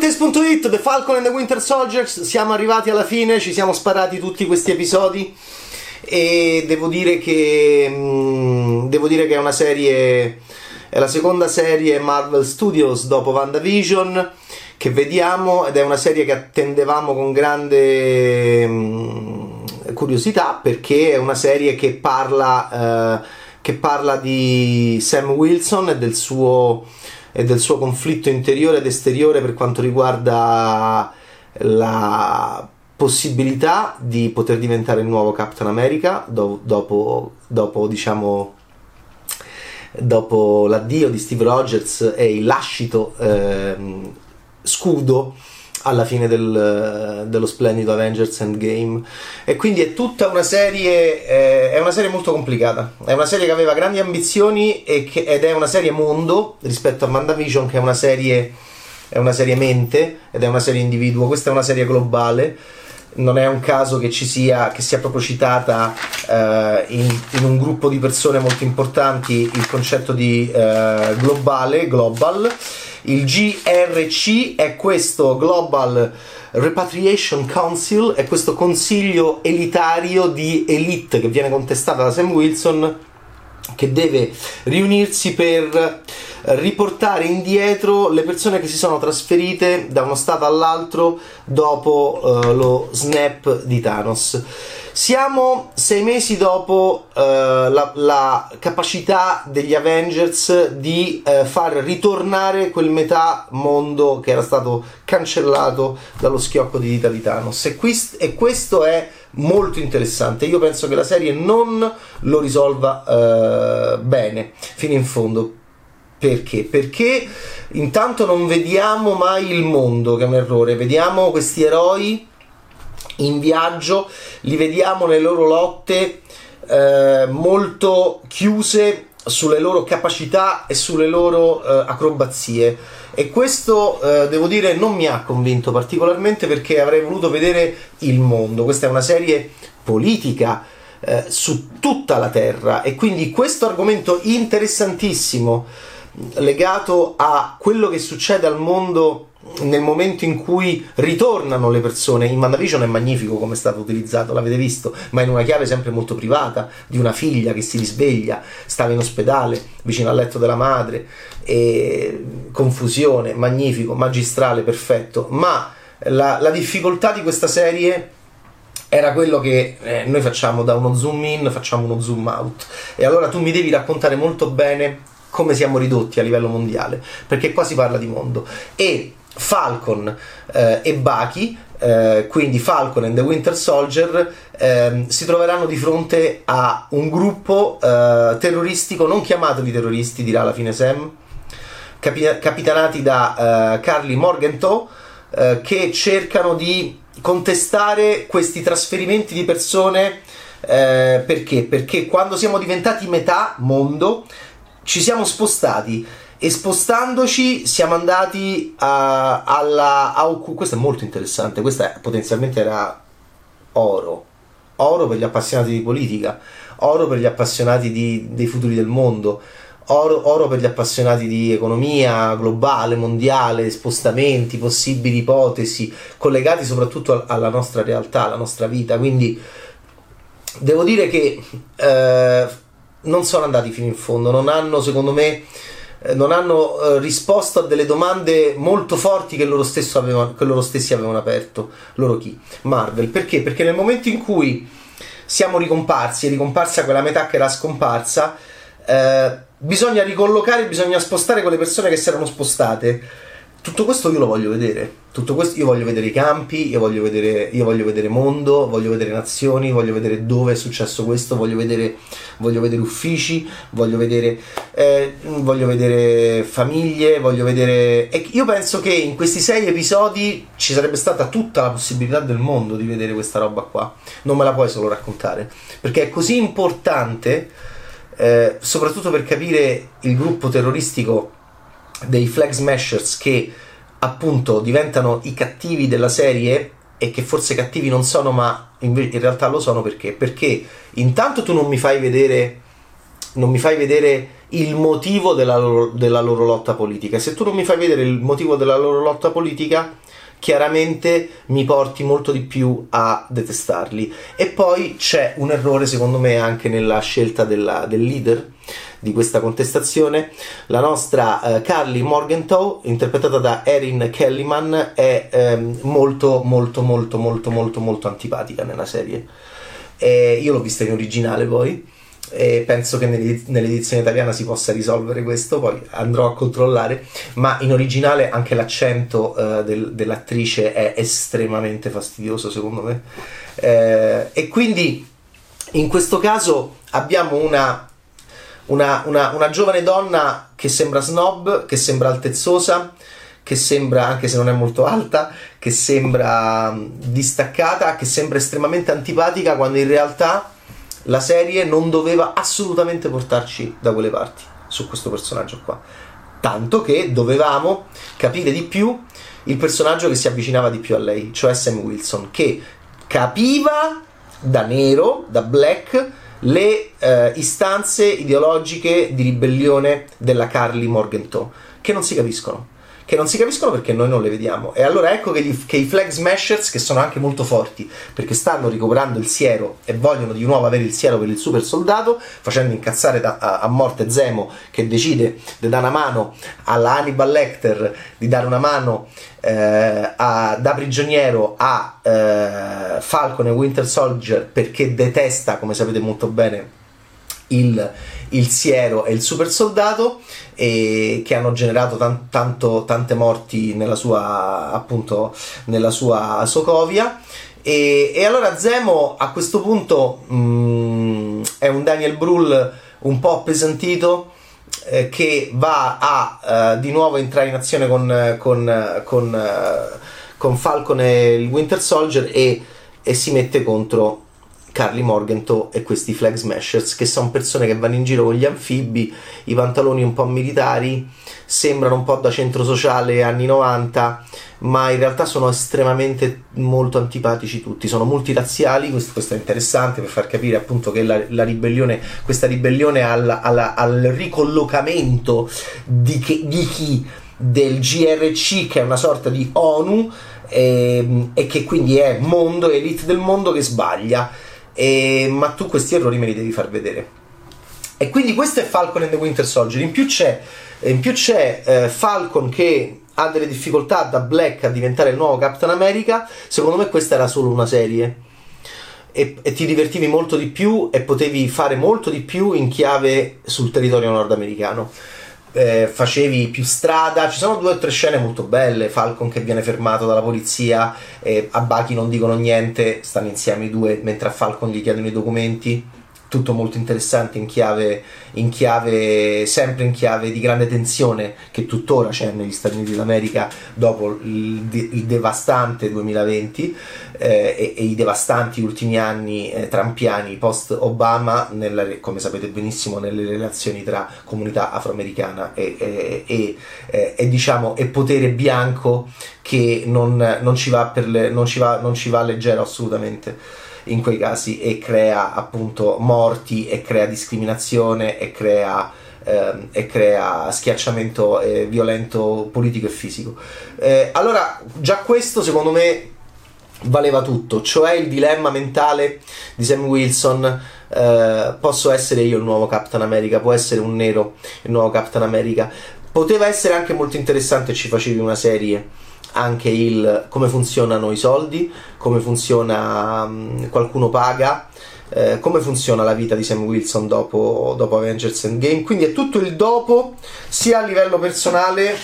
Gameplays.it, The Falcon and the Winter Soldiers, siamo arrivati alla fine, ci siamo sparati tutti questi episodi. E devo dire che mh, devo dire che è una serie è la seconda serie Marvel Studios dopo WandaVision che vediamo ed è una serie che attendevamo con grande mh, curiosità perché è una serie che parla, eh, che parla di Sam Wilson e del suo e del suo conflitto interiore ed esteriore per quanto riguarda la possibilità di poter diventare il nuovo Captain America do- dopo, dopo, diciamo, dopo l'addio di Steve Rogers e il lascito eh, scudo alla fine del, dello splendido Avengers Endgame. E quindi è tutta una serie eh, è una serie molto complicata. È una serie che aveva grandi ambizioni che, ed è una serie mondo rispetto a MandaVision che è una serie è una serie mente ed è una serie individuo. Questa è una serie globale. Non è un caso che ci sia che sia proprio citata eh, in, in, un gruppo di persone molto importanti il concetto di eh, globale global il GRC è questo Global Repatriation Council, è questo consiglio elitario di elite che viene contestata da Sam Wilson che deve riunirsi per riportare indietro le persone che si sono trasferite da uno stato all'altro dopo uh, lo snap di Thanos. Siamo sei mesi dopo uh, la, la, capacità degli Avengers di uh, far ritornare quel metà mondo che era stato cancellato dallo schiocco di dita. E, quist- e questo è molto interessante. Io penso che la serie non lo risolva uh, bene fino in fondo. Perché? Perché intanto non vediamo mai il mondo, che è un errore, vediamo questi eroi in viaggio, li vediamo nelle loro lotte eh, molto chiuse sulle loro capacità e sulle loro eh, acrobazie. E questo eh, devo dire non mi ha convinto particolarmente perché avrei voluto vedere il mondo. Questa è una serie politica eh, su tutta la terra. E quindi questo argomento interessantissimo legato a quello che succede al mondo nel momento in cui ritornano le persone in WandaVision è magnifico come è stato utilizzato, l'avete visto, ma in una chiave sempre molto privata di una figlia che si risveglia, stava in ospedale vicino al letto della madre, e confusione, magnifico, magistrale, perfetto, ma la, la difficoltà di questa serie era quello che eh, noi facciamo da uno zoom in, facciamo uno zoom out. E allora tu mi devi raccontare molto bene come siamo ridotti a livello mondiale, perché qua si parla di mondo. E Falcon eh, e Bucky, eh, quindi Falcon and the Winter Soldier, eh, si troveranno di fronte a un gruppo eh, terroristico, non chiamatevi terroristi, dirà alla fine Sam, capi- capitanati da eh, Carly Morgenthau, eh, che cercano di contestare questi trasferimenti di persone. perché? Perché quando siamo diventati metà mondo ci siamo spostati e spostandoci siamo andati a, alla AUQ. Questo è molto interessante. Questa potenzialmente era oro. Oro per gli appassionati di politica, oro per gli appassionati di, dei futuri del mondo. Oro, oro, per gli appassionati di economia globale, mondiale, spostamenti, possibili ipotesi, collegati soprattutto alla nostra realtà, alla nostra vita. Quindi devo dire che eh, non sono andati fino in fondo, non hanno secondo me eh, non hanno eh, risposto a delle domande molto forti che loro, avevano, che loro, stessi avevano aperto. Loro chi? Marvel. Perché? Perché nel momento in cui siamo ricomparsi, è ricomparsa quella metà che era scomparsa, eh, bisogna ricollocare, bisogna spostare quelle persone che si erano spostate tutto questo io lo voglio vedere. Tutto questo io voglio vedere i campi, io voglio vedere, io voglio vedere mondo, voglio vedere nazioni, voglio vedere dove è successo questo, voglio vedere, voglio vedere uffici, voglio vedere, eh, voglio vedere famiglie, voglio vedere. E io penso che in questi sei episodi ci sarebbe stata tutta la possibilità del mondo di vedere questa roba qua. Non me la puoi solo raccontare. Perché è così importante, eh, soprattutto per capire il gruppo terroristico dei flag smashers che appunto diventano i cattivi della serie e che forse cattivi non sono ma in, realtà lo sono perché? Perché intanto tu non mi fai vedere non mi fai vedere il motivo della loro, della loro lotta politica. Se tu non mi fai vedere il motivo della loro lotta politica, chiaramente mi porti molto di più a detestarli. E poi c'è un errore, secondo me, anche nella scelta della, del leader di questa contestazione. La nostra eh, Carly Morgenthau, interpretata da Erin Kellyman, è ehm, molto, molto, molto, molto, molto, molto antipatica nella serie. E io l'ho vista in originale poi e penso che nell'edizione italiana si possa risolvere questo, poi andrò a controllare, ma in originale anche l'accento uh, del, dell'attrice è estremamente fastidioso secondo me. Eh, e quindi in questo caso abbiamo una, una, una, una giovane donna che sembra snob, che sembra altezzosa, che sembra, anche se non è molto alta, che sembra distaccata, che sembra estremamente antipatica, quando in realtà la serie non doveva assolutamente portarci da quelle parti su questo personaggio qua. Tanto che dovevamo capire di più il personaggio che si avvicinava di più a lei, cioè Sam Wilson, che capiva da nero, da black, le eh, istanze ideologiche di ribellione della Carly Morgenthau, che non si capiscono che non si capiscono perché noi non le vediamo. E allora ecco che, gli, che, i flag smashers, che sono anche molto forti, perché stanno ricobrando il siero e vogliono di nuovo avere il siero per il super soldato, facendo incazzare da, a, a, morte Zemo che decide di dare una mano alla Hannibal Lecter, di dare una mano eh, a, da prigioniero a eh, Falcon e Winter Soldier perché detesta, come sapete molto bene, il, il siero e il super soldato e che hanno generato tan, tanto, tante morti nella sua appunto nella sua Sokovia. E, e allora Zemo a questo punto mh, mm, è un Daniel Brühl un po' appesantito eh, che va a uh, di nuovo entrare in azione con, con, con, uh, con Falcon e il Winter Soldier e, e si mette contro Carly Morgenthau e questi flag smashers che sono persone che vanno in giro con gli anfibi, i pantaloni un po' militari, sembrano un po' da centro sociale anni 90, ma in realtà sono estremamente molto antipatici tutti, sono multirazziali, questo, questo è interessante per far capire appunto che la, la ribellione, questa ribellione al, al, al ricollocamento di, che, di chi? Del GRC che è una sorta di ONU e, ehm, e che quindi è mondo, elite del mondo che sbaglia e, ma tu questi errori me li devi far vedere. E quindi questo è Falcon and the Winter Soldier. In più c'è, in più c'è eh, Falcon che ha delle difficoltà da Black a diventare il nuovo Captain America. Secondo me questa era solo una serie. E, e, ti divertivi molto di più e potevi fare molto di più in chiave sul territorio nordamericano eh, facevi più strada. Ci sono due o tre scene molto belle. Falcon che viene fermato dalla polizia, eh, a Bucky non dicono niente, stanno insieme i due mentre a Falcon gli chiedono i documenti tutto molto interessante in chiave, in chiave, sempre in chiave di grande tensione che tuttora c'è negli Stati Uniti d'America dopo il, il devastante 2020 eh, e, e, i devastanti ultimi anni eh, trampiani post Obama nella, come sapete benissimo nelle relazioni tra comunità afroamericana e, e, e diciamo potere bianco che non, non, ci va per le, non, ci va, non ci va leggero assolutamente in quei casi e crea appunto morti e crea discriminazione e crea, ehm, e crea schiacciamento eh, violento politico e fisico. Eh, allora già questo secondo me valeva tutto, cioè il dilemma mentale di Sam Wilson. Eh, posso essere io il nuovo Captain America, può essere un nero il nuovo Captain America. Poteva essere anche molto interessante, ci facevi una serie anche il come funzionano i soldi, come funziona um, qualcuno paga, eh, come funziona la vita di Sam Wilson dopo, dopo Avengers Endgame. Quindi è tutto il dopo, sia a livello personale,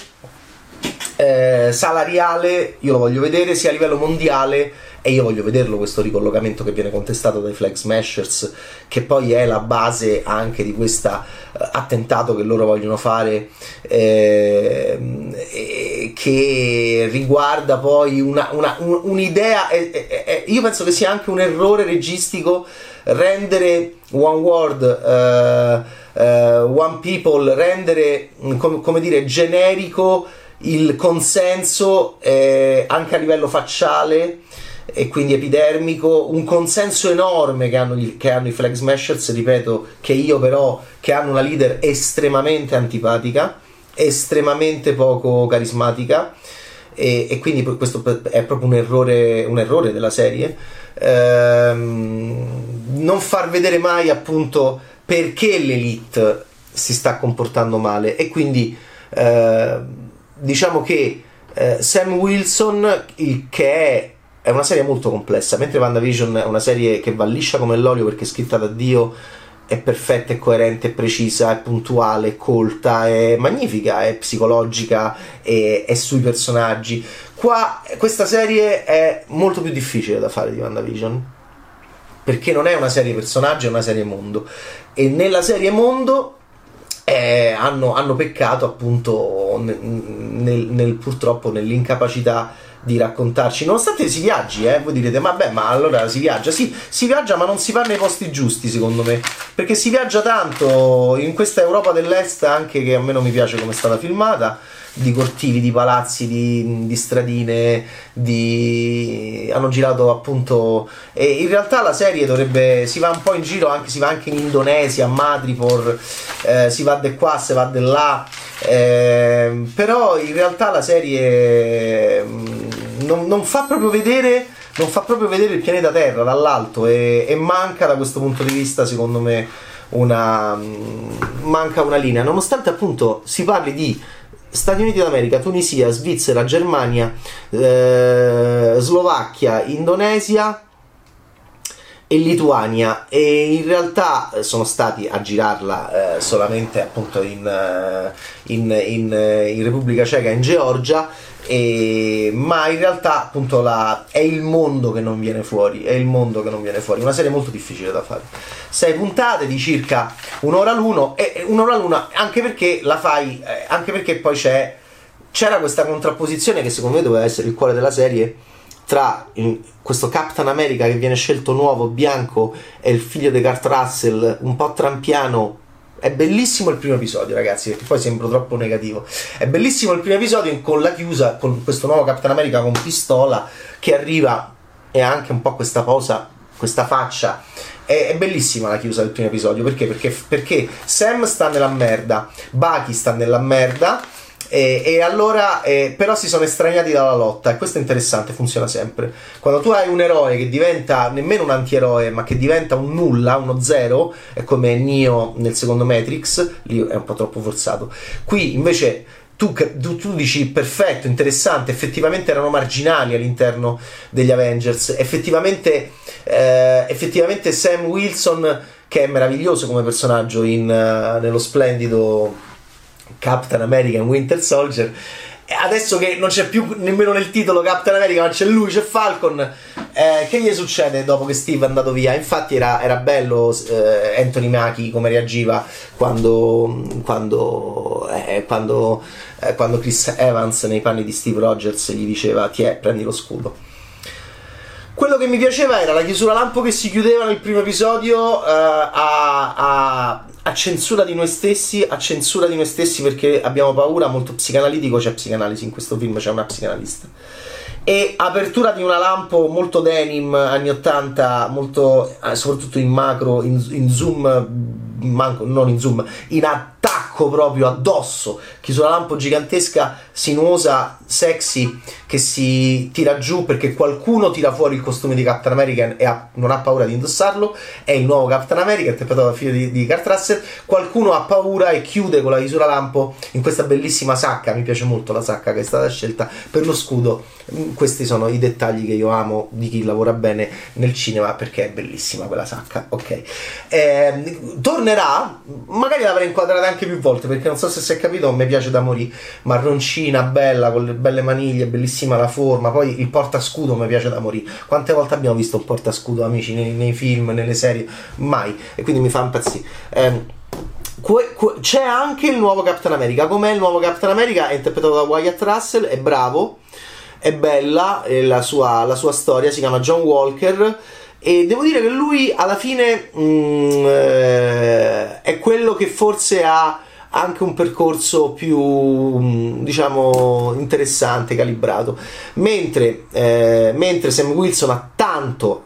eh, salariale, io lo voglio vedere, sia a livello mondiale e io voglio vederlo questo ricollocamento che viene contestato dai flag smashers che poi è la base anche di questo uh, attentato che loro vogliono fare eh, che riguarda poi una, una, un, un'idea eh, eh, io penso che sia anche un errore registico rendere One World uh, uh, One People rendere com- come dire generico il consenso eh, anche a livello facciale e quindi epidermico, un consenso enorme che hanno, gli, che hanno, i Flag Smashers, ripeto, che io però, che hanno una leader estremamente antipatica, estremamente poco carismatica, e, e quindi questo è proprio un errore, un errore della serie. Ehm, non far vedere mai appunto perché l'elite si sta comportando male e quindi eh, diciamo che eh, Sam Wilson, il che è è una serie molto complessa, mentre WandaVision è una serie che va liscia come l'olio perché è scritta da Dio, è perfetta, è coerente, è precisa, è puntuale, è colta, è magnifica, è psicologica, è, è sui personaggi. Qua questa serie è molto più difficile da fare di WandaVision perché non è una serie personaggio, è una serie mondo. E nella serie mondo eh, hanno, hanno, peccato appunto nel, nel, purtroppo nell'incapacità di raccontarci, nonostante si viaggi, eh, voi direte, beh, ma allora si viaggia, sì, si viaggia ma non si va nei posti giusti secondo me, perché si viaggia tanto in questa Europa dell'Est anche che a me non mi piace come è stata filmata, di cortili, di palazzi, di, di stradine, di... hanno girato appunto e in realtà la serie dovrebbe si va un po' in giro anche si va anche in Indonesia, a Madripor, eh, si va di qua, si va di là. Eh, però in realtà la serie mm, non, non, fa proprio vedere non fa proprio vedere il pianeta Terra dall'alto e, e manca da questo punto di vista secondo me una mm, manca una linea. Nonostante appunto si parli di Stati Uniti d'America, Tunisia, Svizzera, Germania, eh, Slovacchia, Indonesia e Lituania. E in realtà sono stati a girarla eh, solamente appunto in, eh, in, in, eh, in Repubblica Ceca in Georgia e, ma in realtà appunto la, è il mondo che non viene fuori è il mondo che non viene fuori una serie molto difficile da fare. Sei puntate di circa un'ora l'uno e un'ora l'una anche perché la fai eh, anche perché poi c'è c'era questa contrapposizione che secondo me doveva essere il cuore della serie tra questo Captain America che viene scelto nuovo bianco e il figlio di Kurt Russell un po' trampiano è bellissimo il primo episodio, ragazzi, perché poi sembro troppo negativo. È bellissimo il primo episodio con la chiusa, con questo nuovo Captain America con pistola che arriva e ha anche un po' questa posa, questa faccia. È, è bellissima la chiusa del primo episodio perché? Perché, perché Sam sta nella merda, Bucky sta nella merda e, e allora, eh, però si sono estraniati dalla lotta e questo è interessante, funziona sempre. Quando tu hai un eroe che diventa nemmeno un antieroe, ma che diventa un nulla, uno zero, è come Neo nel secondo Matrix, lì è un po' troppo forzato. Qui invece tu, tu, tu, dici perfetto, interessante, effettivamente erano marginali all'interno degli Avengers, effettivamente, eh, effettivamente Sam Wilson, che è meraviglioso come personaggio in, uh, nello splendido Captain America and Winter Soldier. Adesso che non c'è più nemmeno nel titolo Captain America, ma c'è lui, c'è Falcon. Eh, che gli succede dopo che Steve è andato via? Infatti, era, era bello eh, Anthony Macchi come reagiva quando, quando, eh, quando, eh, quando Chris Evans nei panni di Steve Rogers gli diceva: Ti è, prendi lo scudo. Quello che mi piaceva era la chiusura lampo che si chiudeva nel primo episodio uh, a, a, a, censura di noi stessi, a censura di noi stessi perché abbiamo paura, molto psicanalitico, c'è psicanalisi in questo film, c'è una psicanalista. E apertura di una lampo molto denim, anni 80, molto, eh, soprattutto in macro, in, in zoom, manco, non in zoom, in attacco proprio addosso, chiusura lampo gigantesca, sinuosa, sexy, che si tira giù perché qualcuno tira fuori il costume di Captain America e ha, non ha paura di indossarlo, è il nuovo Captain America, interpretato dal figlio di, di Kurt Russell, qualcuno ha paura e chiude con la chiusura lampo in questa bellissima sacca, mi piace molto la sacca che è stata scelta per lo scudo, mm, questi sono i dettagli che io amo di chi lavora bene nel cinema perché è bellissima quella sacca, ok. Eh, tornerà, magari l'avrei inquadrata anche più volte perché non so se si è capito, mi piace da morire, marroncina, bella, con le belle maniglie, bellissima la forma, poi il portascudo mi piace da morire. Quante volte abbiamo visto un portascudo, amici, nei, nei film, nelle serie? Mai. E quindi mi fa impazzire. Eh, c'è anche il nuovo Captain America. Com'è il nuovo Captain America? È interpretato da Wyatt Russell, è bravo, è bella è la, sua, la sua storia, si chiama John Walker. E devo dire che lui alla fine mm, eh, è quello che forse ha anche un percorso più mm, diciamo interessante, calibrato. Mentre, eh, mentre Sam Wilson ha tanto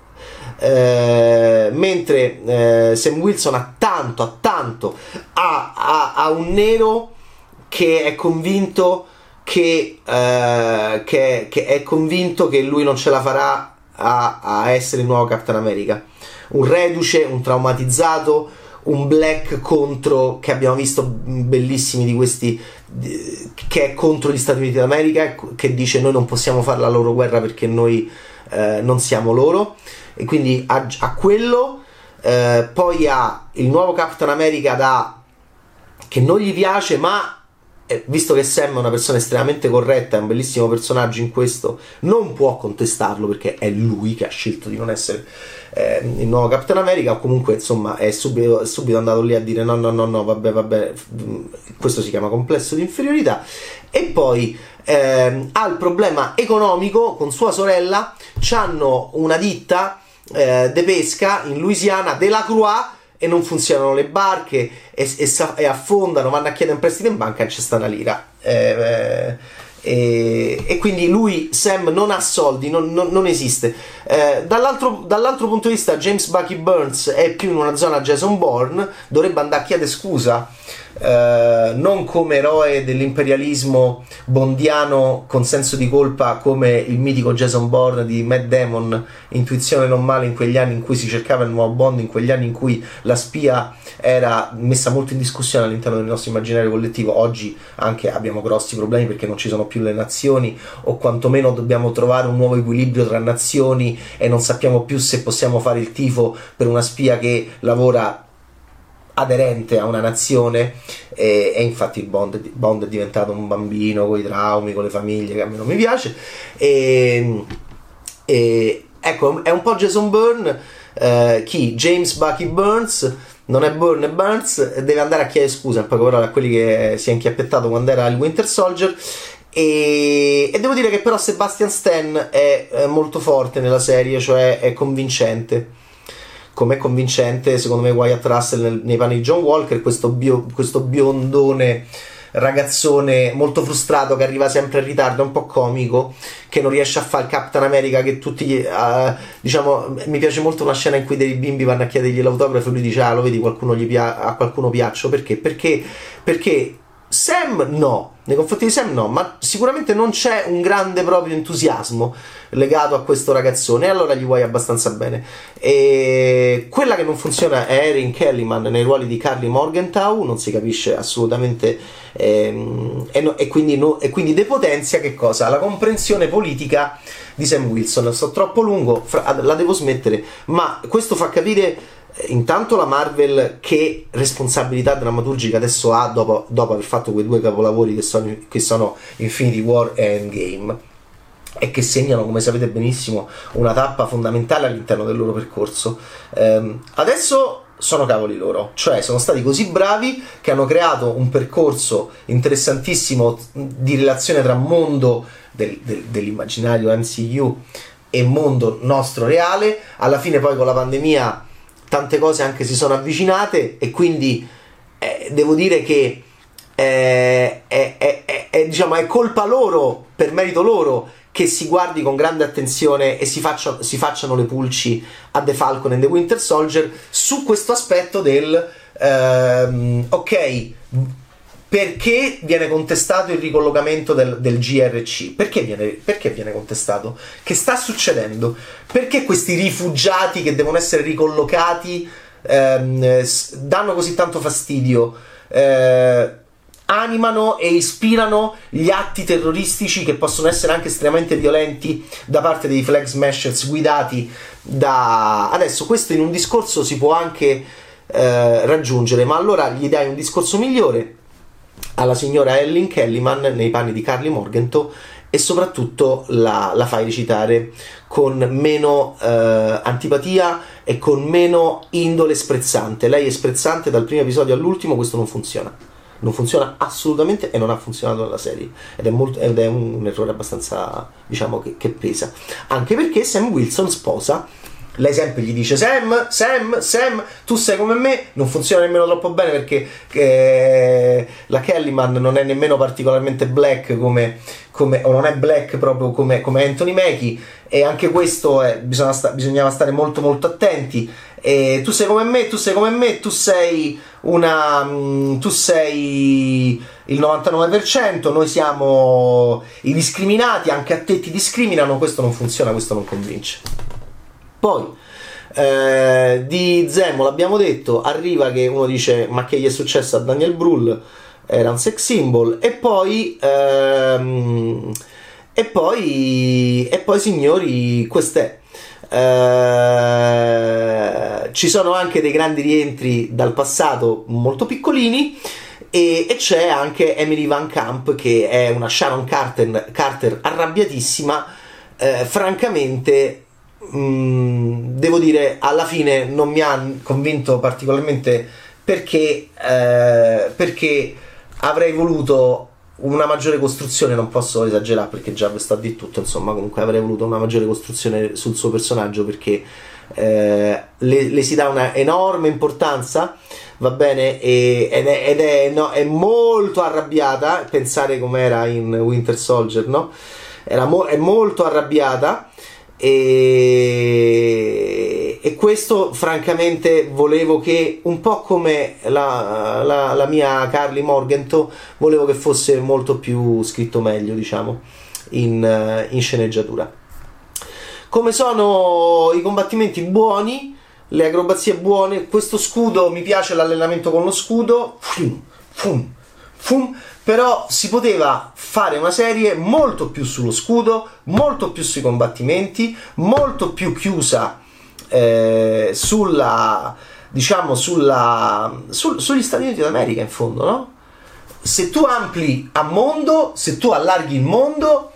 eh, mentre eh, Sam Wilson ha tanto, ha tanto, ha, ha, ha un nero che è convinto che, eh, che, che, è convinto che lui non ce la farà a, a essere il nuovo Captain America. Un reduce, un traumatizzato, un black contro che abbiamo visto bellissimi di questi che è contro gli Stati Uniti d'America che dice noi non possiamo fare la loro guerra perché noi eh, non siamo loro. E quindi a, a quello eh, poi ha il nuovo Captain America da che non gli piace ma visto che Sam è una persona estremamente corretta, è un bellissimo personaggio in questo, non può contestarlo perché è lui che ha scelto di non essere eh, il nuovo Captain America, o comunque insomma è subito, è subito, andato lì a dire no, no, no, no, vabbè, vabbè, questo si chiama complesso di inferiorità. E poi eh, ha il problema economico con sua sorella, hanno una ditta eh, de pesca in Louisiana, della Croix e non funzionano le barche e, e, e, affondano, vanno a chiedere un prestito in banca e c'è sta una lira. Eh, eh, e, quindi lui, Sam, non ha soldi, non, non, non esiste. Eh, dall'altro, dall'altro, punto di vista, James Bucky Burns è più in una zona Jason Bourne, dovrebbe andare a chiedere scusa eh, non come eroe dell'imperialismo bondiano con senso di colpa come il mitico Jason Bourne di Matt Damon, intuizione non male in quegli anni in cui si cercava il nuovo Bond, in quegli anni in cui la spia era messa molto in discussione all'interno del nostro immaginario collettivo. Oggi anche abbiamo grossi problemi perché non ci sono più le nazioni o quantomeno dobbiamo trovare un nuovo equilibrio tra nazioni e non sappiamo più se possiamo fare il tifo per una spia che lavora aderente a una nazione e, e infatti Bond, Bond, è diventato un bambino con i traumi, con le famiglie che a me non mi piace e, e ecco è un po' Jason Byrne eh, chi? James Bucky Burns non è Byrne è Burns deve andare a chiedere scusa poche parole a quelli che si è inchiappettato quando era il Winter Soldier. E, e, devo dire che però Sebastian Stan è, è molto forte nella serie, cioè è convincente. Com'è convincente secondo me Wyatt Russell nel, nei panni di John Walker, questo, bio, questo biondone ragazzone molto frustrato che arriva sempre in ritardo, un po' comico, che non riesce a fare il Captain America che tutti uh, diciamo, mi piace molto una scena in cui dei bimbi vanno a chiedergli l'autografo e lui dice "Ah, lo vedi, qualcuno gli pia- a qualcuno piaccio perché? Perché perché Sam no, nei confronti di Sam no, ma sicuramente non c'è un grande proprio entusiasmo legato a questo ragazzone e allora gli vuoi abbastanza bene. E quella che non funziona è Erin Kellyman nei ruoli di Carly Morgenthau, non si capisce assolutamente ehm, e, no, e, quindi no, e, quindi depotenzia che cosa? La comprensione politica di Sam Wilson. Sto troppo lungo, fra, la devo smettere, ma questo fa capire intanto la Marvel che responsabilità drammaturgica adesso ha dopo, dopo aver fatto quei due capolavori che sono, che sono Infinity War e Endgame e che segnano, come sapete benissimo, una tappa fondamentale all'interno del loro percorso. Ehm, adesso sono cavoli loro, cioè sono stati così bravi che hanno creato un percorso interessantissimo di relazione tra mondo del, del, dell'immaginario MCU e mondo nostro reale. Alla fine, poi con la pandemia tante cose anche si sono avvicinate e quindi eh, devo dire che eh, è, è, è, diciamo, è, colpa loro, per merito loro, che si guardi con grande attenzione e si, faccia, si facciano le pulci a The Falcon e The Winter Soldier su questo aspetto del ehm, ok perché viene contestato il ricollocamento del, del GRC? Perché viene, perché viene, contestato? Che sta succedendo? Perché questi rifugiati che devono essere ricollocati ehm, danno così tanto fastidio? Eh, animano e ispirano gli atti terroristici che possono essere anche estremamente violenti da parte dei flag smashers guidati da... Adesso questo in un discorso si può anche eh, raggiungere, ma allora gli dai un discorso migliore alla signora Ellen Kellyman nei panni di Carly Morgenthau e soprattutto la, la fai recitare con meno eh, antipatia e con meno indole sprezzante. Lei è sprezzante dal primo episodio all'ultimo, questo non funziona. Non funziona assolutamente e non ha funzionato nella serie. Ed è, molto, ed è un, un, errore abbastanza, diciamo, che, che pesa. Anche perché Sam Wilson sposa lei sempre gli dice Sam, Sam, Sam, tu sei come me, non funziona nemmeno troppo bene perché eh, la Kellyman non è nemmeno particolarmente black come, come, o non è black proprio come, come Anthony Mackie e anche questo è, sta, bisognava stare molto molto attenti e tu sei come me, tu sei come me, tu sei una mm, tu sei il 99%, noi siamo i discriminati, anche a te ti discriminano, questo non funziona, questo non convince. Poi eh, di Zemo l'abbiamo detto, arriva che uno dice ma che gli è successo a Daniel Brühl? Era un sex symbol. E poi ehm, e poi e poi signori quest'è. Eh, ci sono anche dei grandi rientri dal passato molto piccolini e, e, c'è anche Emily Van Camp che è una Sharon Carter, Carter arrabbiatissima. Eh, francamente mm, devo dire alla fine non mi ha convinto particolarmente perché, eh, perché avrei voluto una maggiore costruzione, non posso esagerare perché già ha di tutto, insomma comunque avrei voluto una maggiore costruzione sul suo personaggio perché eh, le, le, si dà una enorme importanza, va bene, e, ed, è, ed è, no, è, molto arrabbiata, pensare com'era in Winter Soldier, no? Mo- è molto arrabbiata e, questo francamente volevo che un po' come la, la, la mia Carly Morgento volevo che fosse molto più scritto meglio diciamo in, in sceneggiatura. Come sono i combattimenti buoni le acrobazie buone questo scudo mi piace l'allenamento con lo scudo fum, fum, fum, però si poteva fare una serie molto più sullo scudo, molto più sui combattimenti, molto più chiusa eh, sulla, diciamo, sulla, sul, sugli Stati Uniti d'America in fondo, no? Se tu ampli a mondo, se tu allarghi il mondo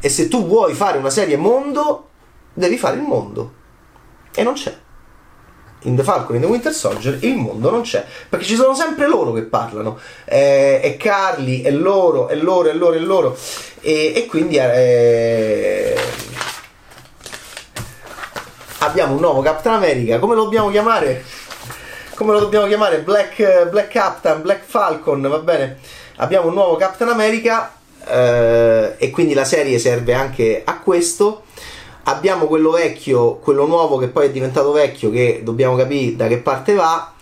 e se tu vuoi fare una serie mondo, devi fare il mondo. E non c'è in The Falcon in The Winter Soldier il mondo non c'è perché ci sono sempre loro che parlano eh, e Carly e loro e loro e loro e loro e, e quindi eh, abbiamo un nuovo Captain America come lo dobbiamo chiamare? Come lo dobbiamo chiamare? Black, Black Captain Black Falcon va bene? Abbiamo un nuovo Captain America eh, e quindi la serie serve anche a questo. Abbiamo quello vecchio, quello nuovo che poi è diventato vecchio, che dobbiamo capire da che parte va.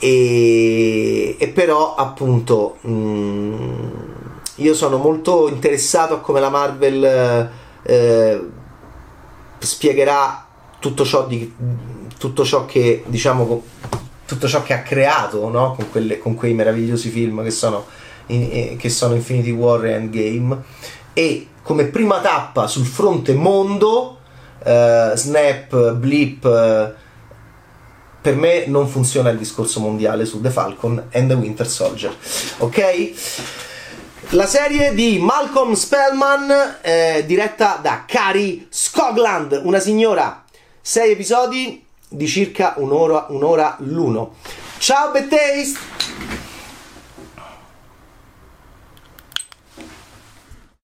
E, e però, appunto, mh, mm, io sono molto interessato a come la Marvel eh, spiegherà tutto ciò, di, tutto ciò che diciamo tutto ciò che ha creato no? con, quelle, con, quei meravigliosi film che sono, in, che sono Infinity War e Endgame e come prima tappa sul fronte mondo, uh, Snap, Blip, uh, per me non funziona il discorso mondiale su The Falcon and the Winter Soldier. Ok? La serie di Malcolm Spellman, eh, diretta da Cari Scogland, una signora. Sei episodi di circa un'ora, un'ora l'uno. Ciao, Bad!